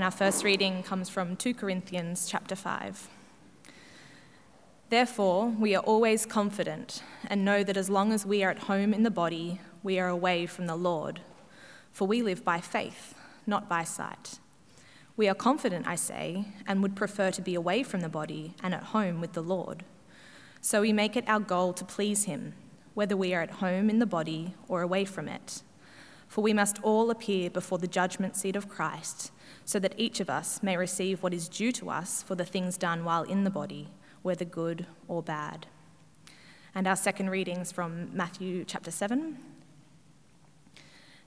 and our first reading comes from 2 Corinthians chapter 5. Therefore, we are always confident and know that as long as we are at home in the body, we are away from the Lord. For we live by faith, not by sight. We are confident, I say, and would prefer to be away from the body and at home with the Lord. So we make it our goal to please Him, whether we are at home in the body or away from it. For we must all appear before the judgment seat of Christ, so that each of us may receive what is due to us for the things done while in the body, whether good or bad. And our second readings from Matthew chapter 7.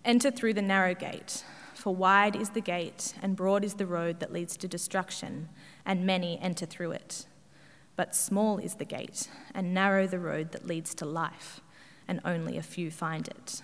Enter through the narrow gate, for wide is the gate and broad is the road that leads to destruction, and many enter through it. But small is the gate and narrow the road that leads to life, and only a few find it.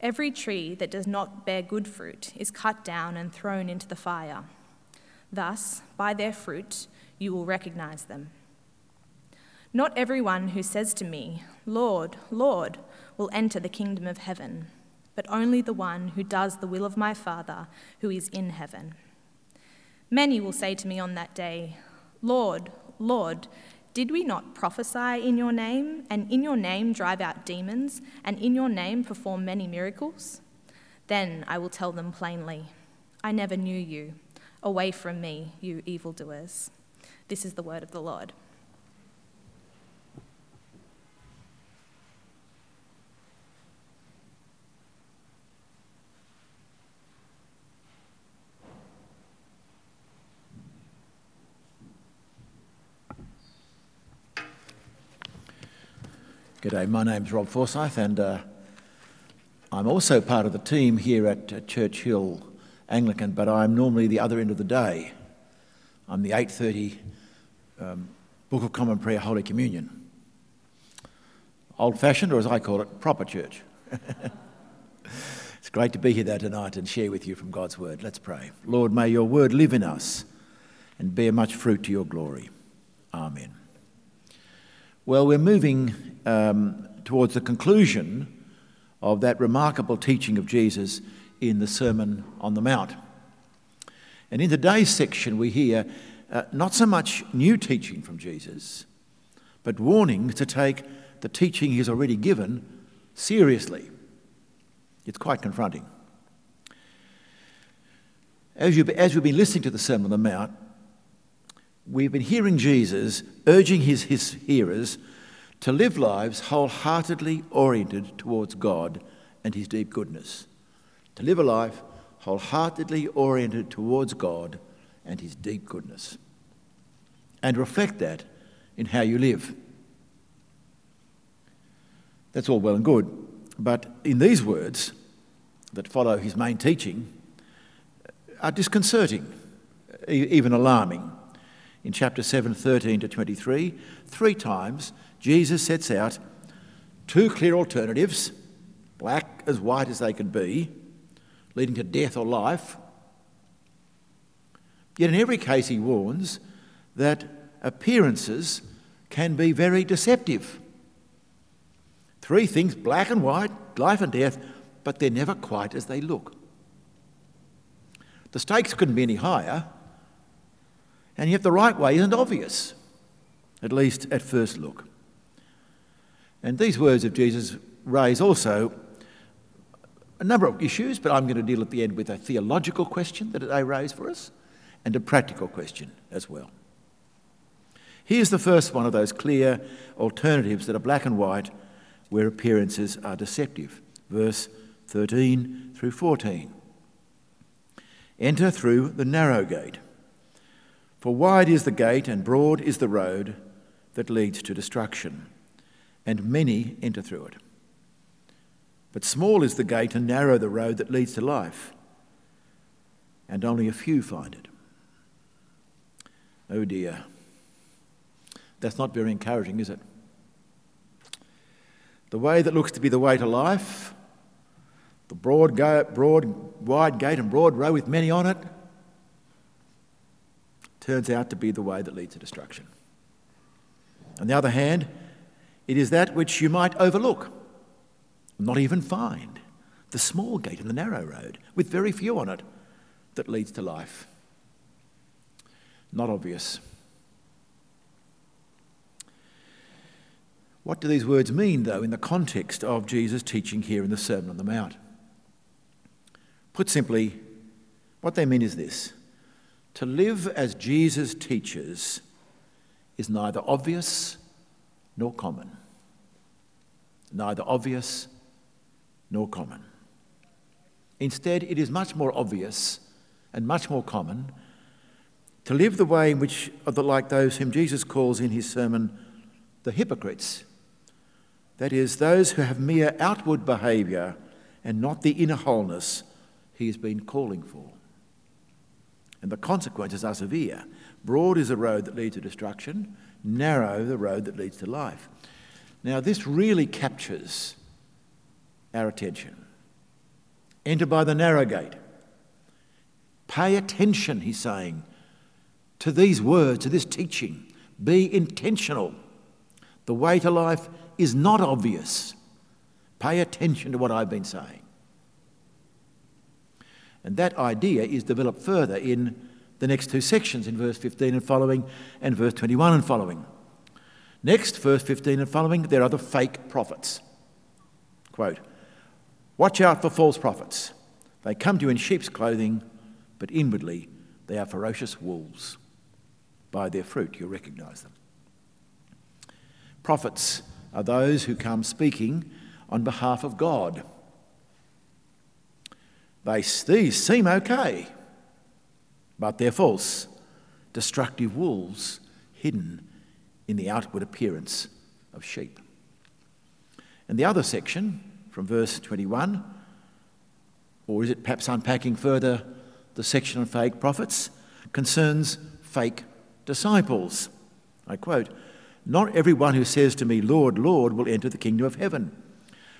Every tree that does not bear good fruit is cut down and thrown into the fire. Thus, by their fruit, you will recognize them. Not everyone who says to me, Lord, Lord, will enter the kingdom of heaven but only the one who does the will of my Father who is in heaven. Many will say to me on that day, Lord, Lord, did we not prophesy in your name, and in your name drive out demons, and in your name perform many miracles? Then I will tell them plainly, I never knew you. Away from me, you evildoers. This is the word of the Lord. G'day, my name's Rob Forsyth, and uh, I'm also part of the team here at uh, Church Hill Anglican, but I'm normally the other end of the day. I'm the 8:30 um, Book of Common Prayer Holy Communion. Old-fashioned, or as I call it, proper church. it's great to be here there tonight and share with you from God's Word. Let's pray. Lord, may your Word live in us and bear much fruit to your glory. Amen. Well, we're moving um, towards the conclusion of that remarkable teaching of Jesus in the Sermon on the Mount. And in today's section, we hear uh, not so much new teaching from Jesus, but warning to take the teaching he's already given seriously. It's quite confronting. As, you, as we've been listening to the Sermon on the Mount, we've been hearing Jesus urging his, his hearers to live lives wholeheartedly oriented towards God and his deep goodness. To live a life wholeheartedly oriented towards God and his deep goodness. And reflect that in how you live. That's all well and good. But in these words that follow his main teaching are disconcerting, even alarming in chapter 7, 13 to 23, three times Jesus sets out two clear alternatives, black as white as they can be, leading to death or life. Yet in every case, he warns that appearances can be very deceptive. Three things black and white, life and death, but they're never quite as they look. The stakes couldn't be any higher. And yet the right way isn't obvious, at least at first look. And these words of Jesus raise also a number of issues, but I'm going to deal at the end with a theological question that they raise for us and a practical question as well. Here's the first one of those clear alternatives that are black and white where appearances are deceptive. Verse 13 through 14. Enter through the narrow gate. For wide is the gate and broad is the road that leads to destruction, and many enter through it. But small is the gate and narrow the road that leads to life, and only a few find it. Oh dear. That's not very encouraging, is it? The way that looks to be the way to life, the broad, broad, wide gate and broad row with many on it, turns out to be the way that leads to destruction. On the other hand, it is that which you might overlook, not even find, the small gate and the narrow road, with very few on it, that leads to life. Not obvious. What do these words mean, though, in the context of Jesus' teaching here in the Sermon on the Mount? Put simply, what they mean is this to live as Jesus teaches is neither obvious nor common. Neither obvious nor common. Instead, it is much more obvious and much more common to live the way in which, like those whom Jesus calls in his sermon, the hypocrites. That is, those who have mere outward behaviour and not the inner wholeness he has been calling for. And the consequences are severe. Broad is the road that leads to destruction, narrow the road that leads to life. Now, this really captures our attention. Enter by the narrow gate. Pay attention, he's saying, to these words, to this teaching. Be intentional. The way to life is not obvious. Pay attention to what I've been saying. And that idea is developed further in the next two sections, in verse 15 and following, and verse 21 and following. Next, verse 15 and following, there are the fake prophets. Quote Watch out for false prophets. They come to you in sheep's clothing, but inwardly they are ferocious wolves. By their fruit you'll recognize them. Prophets are those who come speaking on behalf of God they, these seem okay, but they're false, destructive wolves hidden in the outward appearance of sheep. And the other section, from verse 21, or is it perhaps unpacking further the section on fake prophets, concerns fake disciples. I quote, Not everyone who says to me, Lord, Lord, will enter the kingdom of heaven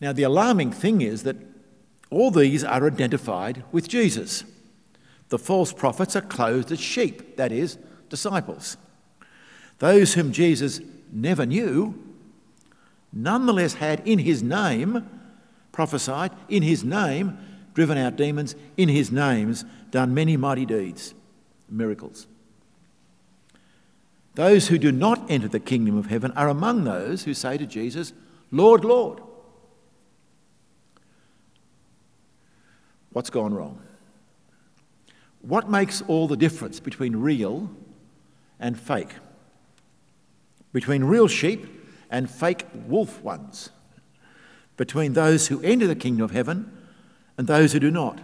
Now, the alarming thing is that all these are identified with Jesus. The false prophets are clothed as sheep, that is, disciples. Those whom Jesus never knew, nonetheless had in his name prophesied, in his name driven out demons, in his names done many mighty deeds, miracles. Those who do not enter the kingdom of heaven are among those who say to Jesus, Lord, Lord. What's gone wrong? What makes all the difference between real and fake? Between real sheep and fake wolf ones? Between those who enter the kingdom of heaven and those who do not?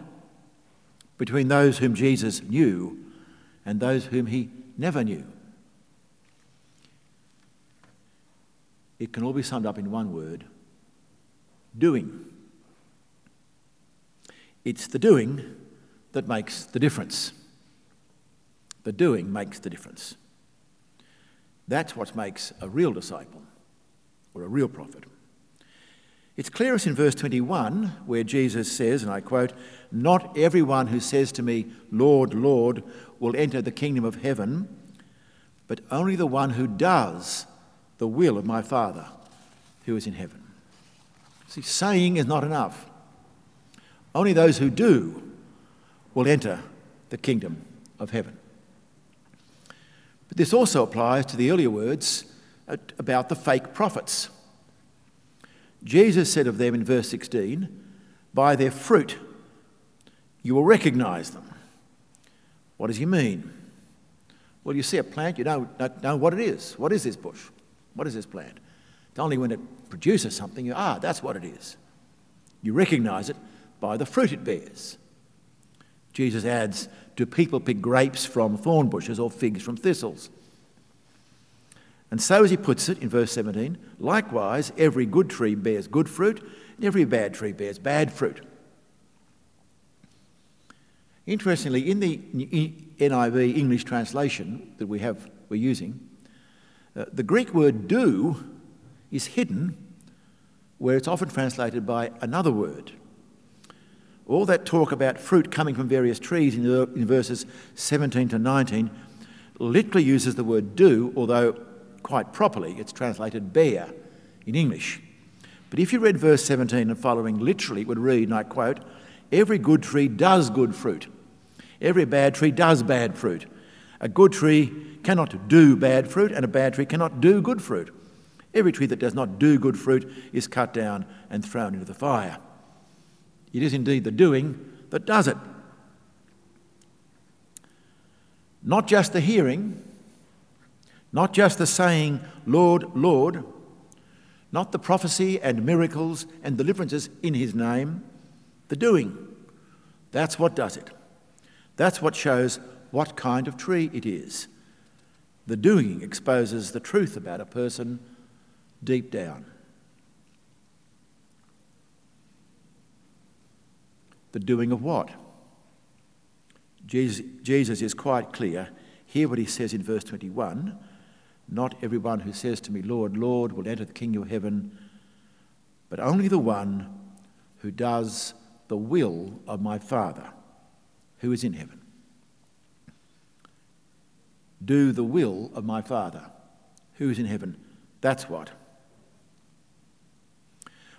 Between those whom Jesus knew and those whom he never knew? It can all be summed up in one word doing. It's the doing that makes the difference. The doing makes the difference. That's what makes a real disciple or a real prophet. It's clearest in verse 21 where Jesus says, and I quote, Not everyone who says to me, Lord, Lord, will enter the kingdom of heaven, but only the one who does the will of my Father who is in heaven. See, saying is not enough. Only those who do will enter the kingdom of heaven. But this also applies to the earlier words about the fake prophets. Jesus said of them in verse 16, By their fruit you will recognize them. What does he mean? Well, you see a plant, you don't know what it is. What is this bush? What is this plant? It's only when it produces something, you, ah, that's what it is. You recognize it by the fruit it bears. Jesus adds, Do people pick grapes from thorn bushes or figs from thistles? And so, as he puts it in verse 17, likewise, every good tree bears good fruit, and every bad tree bears bad fruit. Interestingly, in the NIV English translation that we have, we're using, uh, the Greek word do is hidden where it's often translated by another word. All that talk about fruit coming from various trees in, the, in verses 17 to 19 literally uses the word do, although quite properly it's translated bear in English. But if you read verse 17 and following literally, it would read, and I quote, Every good tree does good fruit. Every bad tree does bad fruit. A good tree cannot do bad fruit, and a bad tree cannot do good fruit. Every tree that does not do good fruit is cut down and thrown into the fire. It is indeed the doing that does it. Not just the hearing, not just the saying, Lord, Lord, not the prophecy and miracles and deliverances in his name, the doing. That's what does it. That's what shows what kind of tree it is. The doing exposes the truth about a person deep down. The doing of what? Jesus, is quite clear. Hear what he says in verse 21 Not everyone who says to me, Lord, Lord, will enter the kingdom of heaven, but only the one who does the will of my Father who is in heaven. Do the will of my Father who is in heaven. That's what.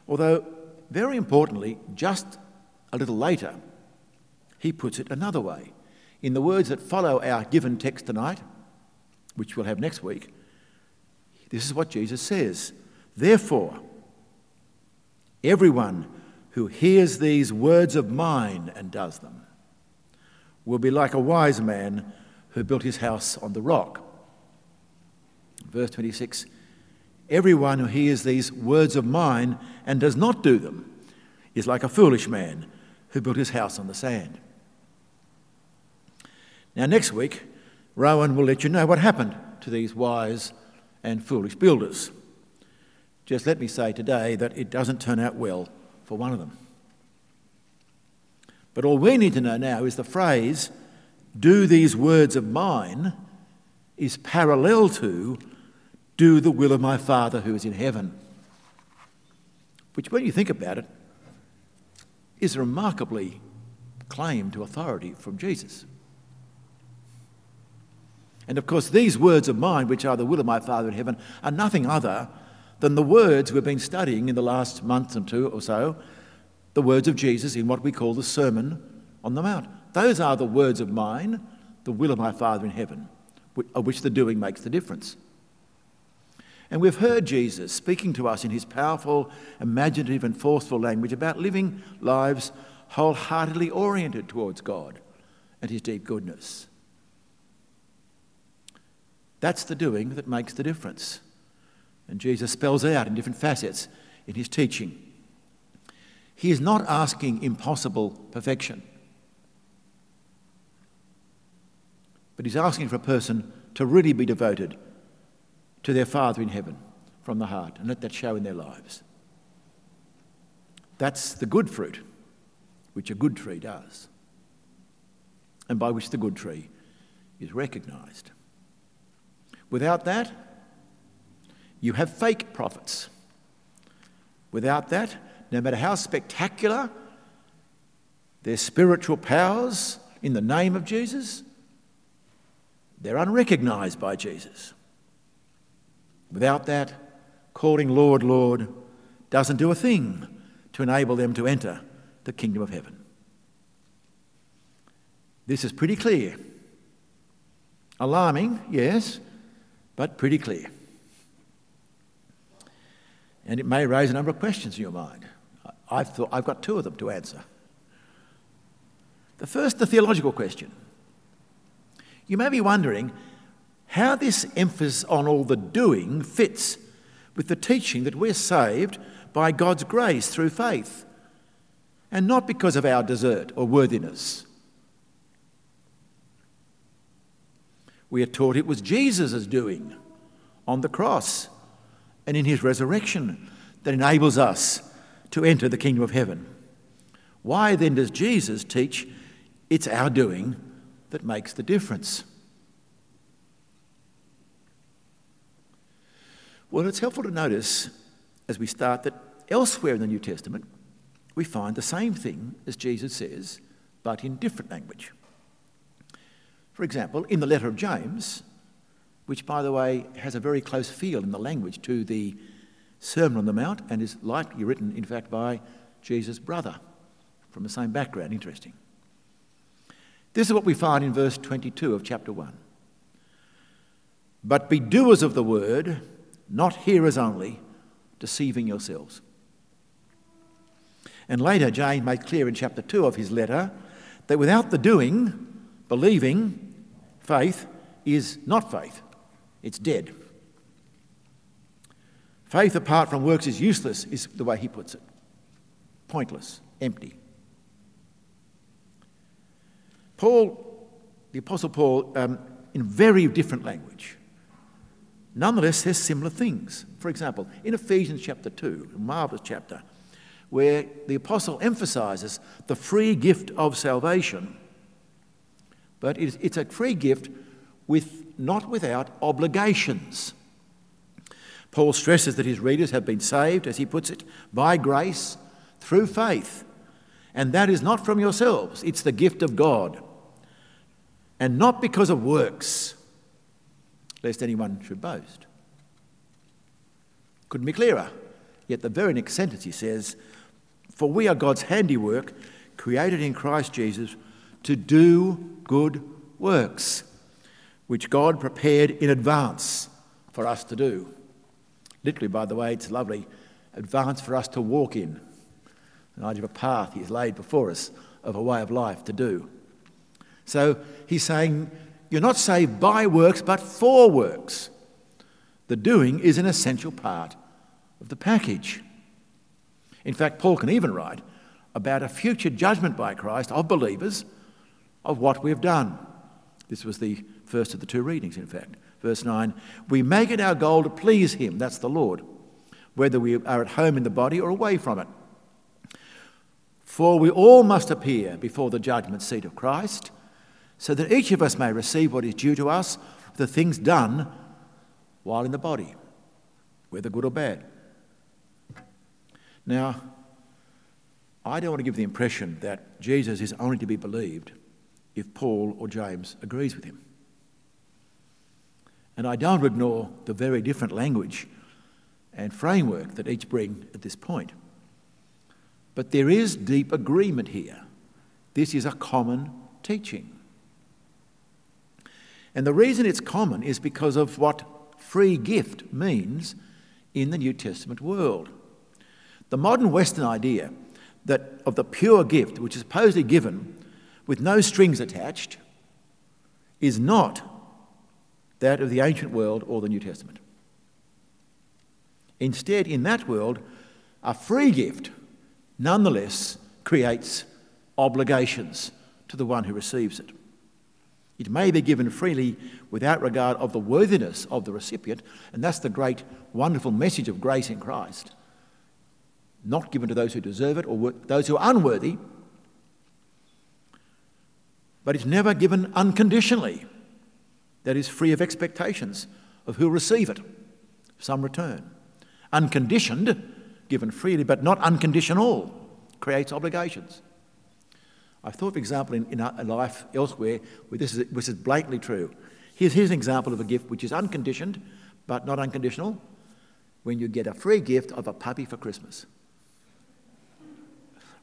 Although, very importantly, just a little later, he puts it another way. In the words that follow our given text tonight, which we'll have next week, this is what Jesus says. Therefore, everyone who hears these words of mine and does them will be like a wise man who built his house on the rock. Verse 26 Everyone who hears these words of mine and does not do them is like a foolish man who built his house on the sand. Now, next week, Rowan will let you know what happened to these wise and foolish builders. Just let me say today that it doesn't turn out well for one of them. But all we need to know now is the phrase, do these words of mine, is parallel to do the will of my Father who is in heaven. Which, when you think about it, is a remarkably claim to authority from Jesus. And of course, these words of mine, which are the will of my Father in heaven, are nothing other than the words we've been studying in the last month and two or so, the words of Jesus in what we call the Sermon on the Mount. Those are the words of mine, the will of my Father in heaven, of which the doing makes the difference. And we've heard Jesus speaking to us in his powerful, imaginative, and forceful language about living lives wholeheartedly oriented towards God and his deep goodness. That's the doing that makes the difference. And Jesus spells out in different facets in his teaching. He is not asking impossible perfection, but he's asking for a person to really be devoted to their Father in heaven from the heart and let that show in their lives. That's the good fruit, which a good tree does, and by which the good tree is recognised. Without that, you have fake prophets. Without that, no matter how spectacular their spiritual powers in the name of Jesus, they're unrecognised by Jesus. Without that, calling Lord, Lord doesn't do a thing to enable them to enter the kingdom of heaven. This is pretty clear. Alarming, yes, but pretty clear. And it may raise a number of questions in your mind. I've, thought, I've got two of them to answer. The first, the theological question. You may be wondering how this emphasis on all the doing fits with the teaching that we're saved by God's grace through faith, and not because of our desert or worthiness. We are taught it was Jesus' doing on the cross and in his resurrection that enables us to enter the kingdom of heaven. Why then does Jesus teach it's our doing that makes the difference? Well, it's helpful to notice as we start that elsewhere in the New Testament we find the same thing as Jesus says, but in different language. For example, in the letter of James, which, by the way, has a very close feel in the language to the Sermon on the Mount and is likely written, in fact, by Jesus' brother from the same background. Interesting. This is what we find in verse 22 of chapter 1. But be doers of the word not hearers only, deceiving yourselves. And later, James made clear in chapter 2 of his letter that without the doing, believing, faith is not faith, it's dead. Faith apart from works is useless, is the way he puts it. Pointless, empty. Paul, the Apostle Paul, um, in very different language, nonetheless says similar things. For example, in Ephesians chapter 2, a marvellous chapter, where the apostle emphasizes the free gift of salvation. But it's a free gift with, not without obligations. Paul stresses that his readers have been saved, as he puts it, by grace through faith. And that is not from yourselves, it's the gift of God. And not because of works lest anyone should boast. Couldn't be clearer. Yet the very next sentence he says, For we are God's handiwork, created in Christ Jesus to do good works, which God prepared in advance for us to do. Literally, by the way, it's lovely, advance for us to walk in. An idea of a path He's laid before us of a way of life to do. So he's saying, you're not saved by works, but for works. The doing is an essential part of the package. In fact, Paul can even write about a future judgment by Christ of believers of what we've done. This was the first of the two readings, in fact. Verse 9 We make it our goal to please Him, that's the Lord, whether we are at home in the body or away from it. For we all must appear before the judgment seat of Christ so that each of us may receive what is due to us the things done while in the body, whether good or bad. Now, I don't want to give the impression that Jesus is only to be believed if Paul or James agrees with him. And I don't ignore the very different language and framework that each bring at this point. But there is deep agreement here. This is a common teaching. And the reason it's common is because of what free gift means in the New Testament world. The modern Western idea that of the pure gift, which is supposedly given with no strings attached, is not that of the ancient world or the New Testament. Instead, in that world, a free gift nonetheless creates obligations to the one who receives it. It may be given freely without regard of the worthiness of the recipient, and that's the great, wonderful message of grace in Christ. Not given to those who deserve it or those who are unworthy, but it's never given unconditionally. That is, free of expectations of who'll receive it, some return. Unconditioned, given freely, but not unconditional, creates obligations. I've thought, for example, in, in life elsewhere where this is, this is blatantly true. Here's, here's an example of a gift which is unconditioned but not unconditional when you get a free gift of a puppy for Christmas.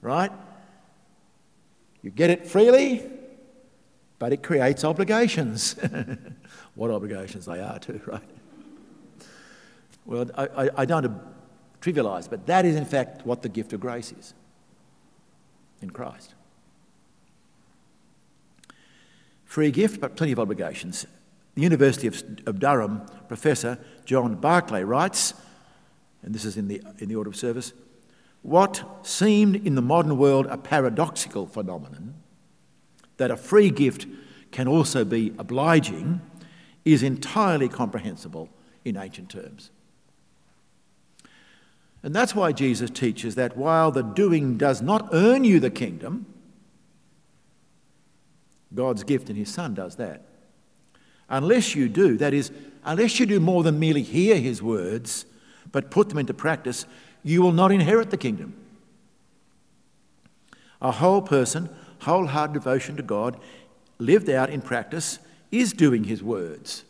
Right? You get it freely, but it creates obligations. what obligations they are, too, right? Well, I, I, don't trivialise, but that is in fact what the gift of grace is in Christ. Free gift, but plenty of obligations. the University of, of Durham professor John Barclay writes, and this is in the, in the order of service, what seemed in the modern world a paradoxical phenomenon, that a free gift can also be obliging, is entirely comprehensible in ancient terms. And that's why Jesus teaches that while the doing does not earn you the kingdom, God's gift and His Son does that. Unless you do, that is, unless you do more than merely hear His words, but put them into practice, you will not inherit the kingdom. A whole person, wholehearted devotion to God, lived out in practice, is doing His words.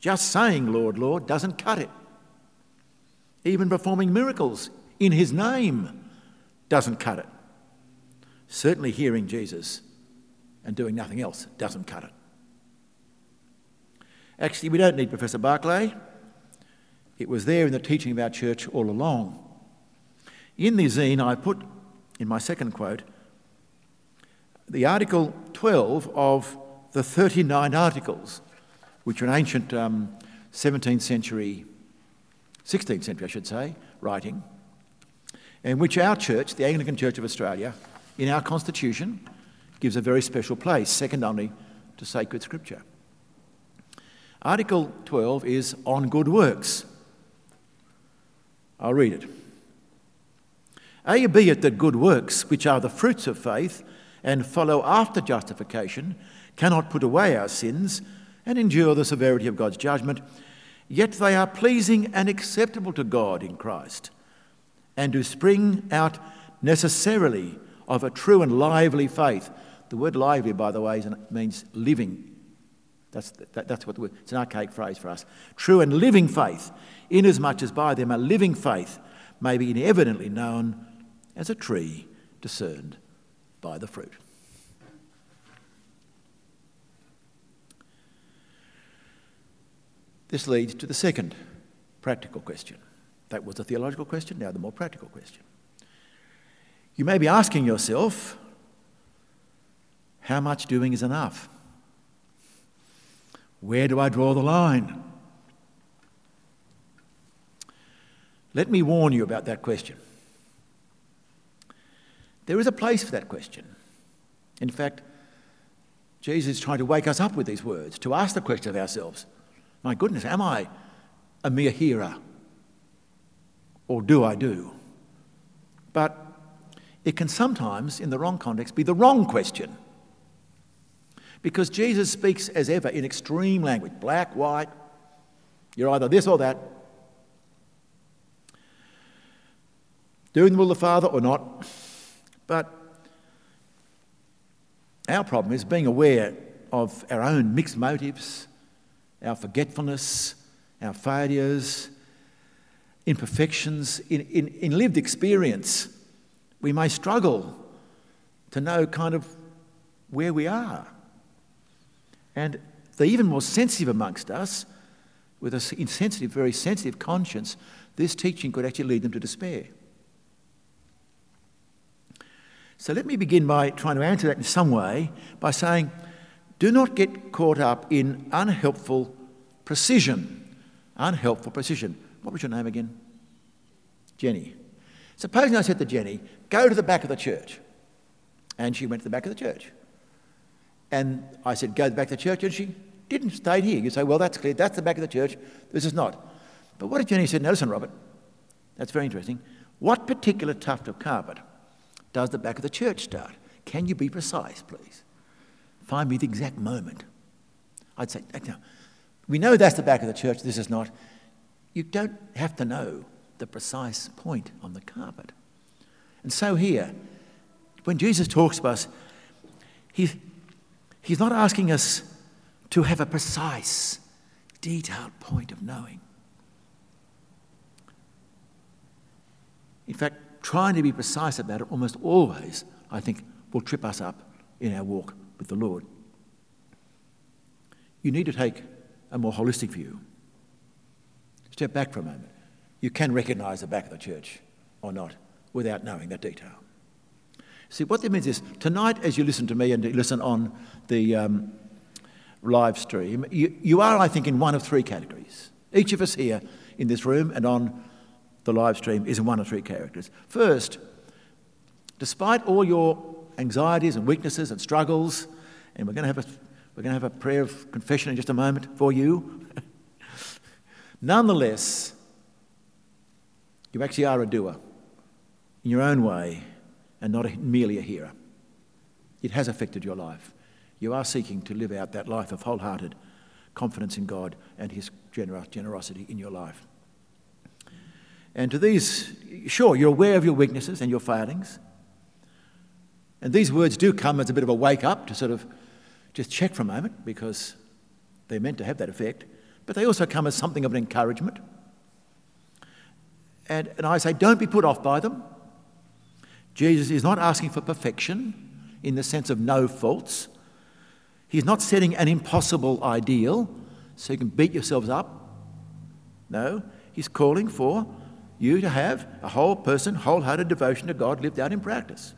Just saying, Lord, Lord, doesn't cut it. Even performing miracles in His name doesn't cut it. Certainly, hearing Jesus and doing nothing else doesn't cut it. Actually, we don't need Professor Barclay. It was there in the teaching of our church all along. In the zine, I put in my second quote the Article 12 of the 39 Articles, which are an ancient um, 17th century, 16th century, I should say, writing, and which our church, the Anglican Church of Australia, in our constitution, gives a very special place, second only to sacred scripture. Article 12 is on good works. I'll read it. A be it that good works, which are the fruits of faith and follow after justification, cannot put away our sins and endure the severity of God's judgment, yet they are pleasing and acceptable to God in Christ, and do spring out necessarily of a true and lively faith. The word lively, by the way, means living. That's, that, that's what the word, it's an archaic phrase for us. True and living faith, inasmuch as by them a living faith may be evidently known as a tree discerned by the fruit. This leads to the second practical question. That was the theological question, now the more practical question. You may be asking yourself, how much doing is enough? Where do I draw the line? Let me warn you about that question. There is a place for that question. In fact, Jesus is trying to wake us up with these words, to ask the question of ourselves My goodness, am I a mere hearer? Or do I do? But it can sometimes, in the wrong context, be the wrong question. Because Jesus speaks, as ever, in extreme language black, white, you're either this or that. Doing the will of the Father or not. But our problem is being aware of our own mixed motives, our forgetfulness, our failures, imperfections. In, in, in lived experience, we may struggle to know kind of where we are. And the even more sensitive amongst us, with an insensitive, very sensitive conscience, this teaching could actually lead them to despair. So let me begin by trying to answer that in some way by saying, do not get caught up in unhelpful precision. Unhelpful precision. What was your name again? Jenny. Supposing I said to Jenny, go to the back of the church. And she went to the back of the church. And I said, go back to church, and she didn't stay here. You say, well, that's clear. That's the back of the church. This is not. But what if Jenny said, no, listen, Robert, that's very interesting. What particular tuft of carpet does the back of the church start? Can you be precise, please? Find me the exact moment. I'd say, no, we know that's the back of the church, this is not. You don't have to know the precise point on the carpet. And so here, when Jesus talks about us, he's, He's not asking us to have a precise, detailed point of knowing. In fact, trying to be precise about it almost always, I think, will trip us up in our walk with the Lord. You need to take a more holistic view. Step back for a moment. You can recognise the back of the church or not without knowing that detail. See, what that means is tonight, as you listen to me and listen on the um, live stream, you, you are, I think, in one of three categories. Each of us here in this room and on the live stream is in one of three characters. First, despite all your anxieties and weaknesses and struggles, and we're going to have a, we're going to have a prayer of confession in just a moment for you. Nonetheless, you actually are a doer in your own way and not a, merely a hearer. It has affected your life. You are seeking to live out that life of wholehearted confidence in God and His generosity in your life. And to these, sure, you're aware of your weaknesses and your failings. And these words do come as a bit of a wake up to sort of just check for a moment because they're meant to have that effect. But they also come as something of an encouragement. And, and I say, don't be put off by them. Jesus is not asking for perfection in the sense of no faults. He's not setting an impossible ideal so you can beat yourselves up. No, he's calling for you to have a whole person, wholehearted devotion to God lived out in practice.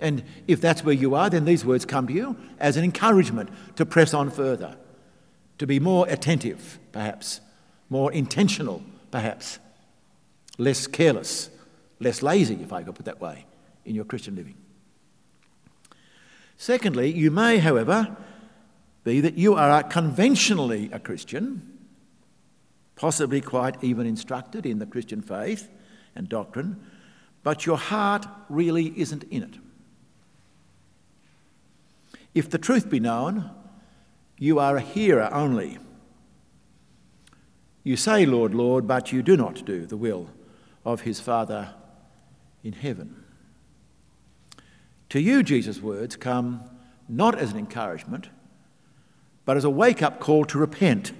And if that's where you are, then these words come to you as an encouragement to press on further, to be more attentive, perhaps, more intentional, perhaps, less careless, less lazy, if I could put it that way, in your Christian living. Secondly, you may, however, be that you are conventionally a Christian, possibly quite even instructed in the Christian faith and doctrine, but your heart really isn't in it. If the truth be known, you are a hearer only. You say, Lord, Lord, but you do not do the will of his Father in heaven. To you, Jesus' words come not as an encouragement, but as a wake up call to repent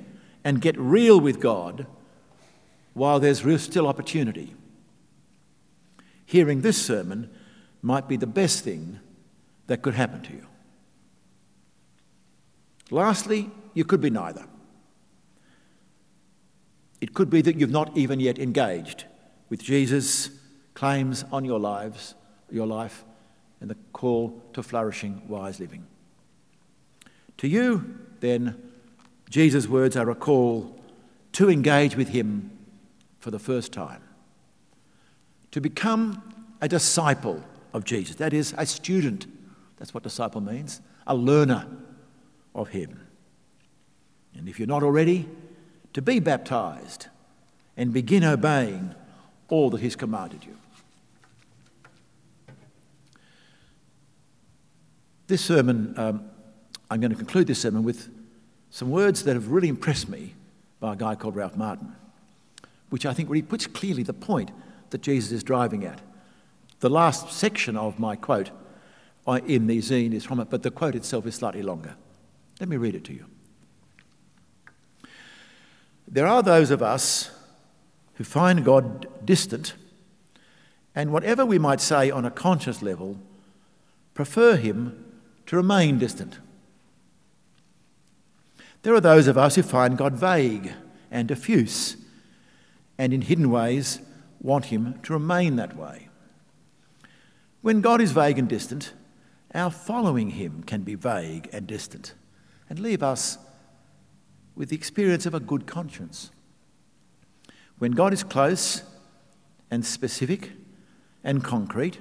and get real with God while there's still opportunity. Hearing this sermon might be the best thing that could happen to you. Lastly, you could be neither. It could be that you've not even yet engaged with Jesus' claims on your lives, your life, and the call to flourishing, wise living. To you, then, Jesus' words are a call to engage with Him for the first time, to become a disciple of Jesus. That is, a student. That's what disciple means, a learner of Him. And if you're not already, to be baptized and begin obeying all that He's commanded you. This sermon, um, I'm going to conclude this sermon with some words that have really impressed me by a guy called Ralph Martin, which I think really puts clearly the point that Jesus is driving at. The last section of my quote uh, in the zine is from it, but the quote itself is slightly longer. Let me read it to you. There are those of us who find God distant, and whatever we might say on a conscious level, prefer Him to remain distant. There are those of us who find God vague and diffuse, and in hidden ways want Him to remain that way. When God is vague and distant, our following Him can be vague and distant and leave us with the experience of a good conscience. When God is close and specific and concrete,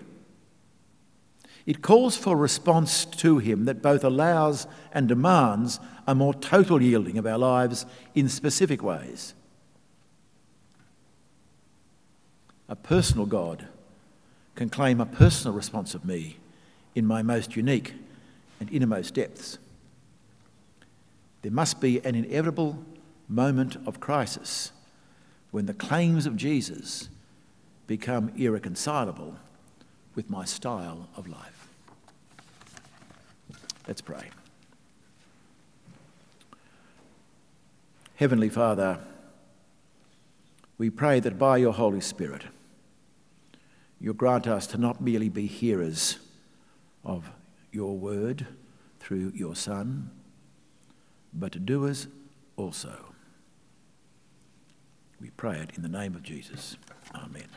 it calls for response to Him that both allows and demands a more total yielding of our lives in specific ways. A personal God can claim a personal response of me in my most unique and innermost depths. There must be an inevitable moment of crisis when the claims of Jesus become irreconcilable with my style of life. Let's pray. Heavenly Father, we pray that by your Holy Spirit, you'll grant us to not merely be hearers of your word through your Son, but doers also. We pray it in the name of Jesus. Amen.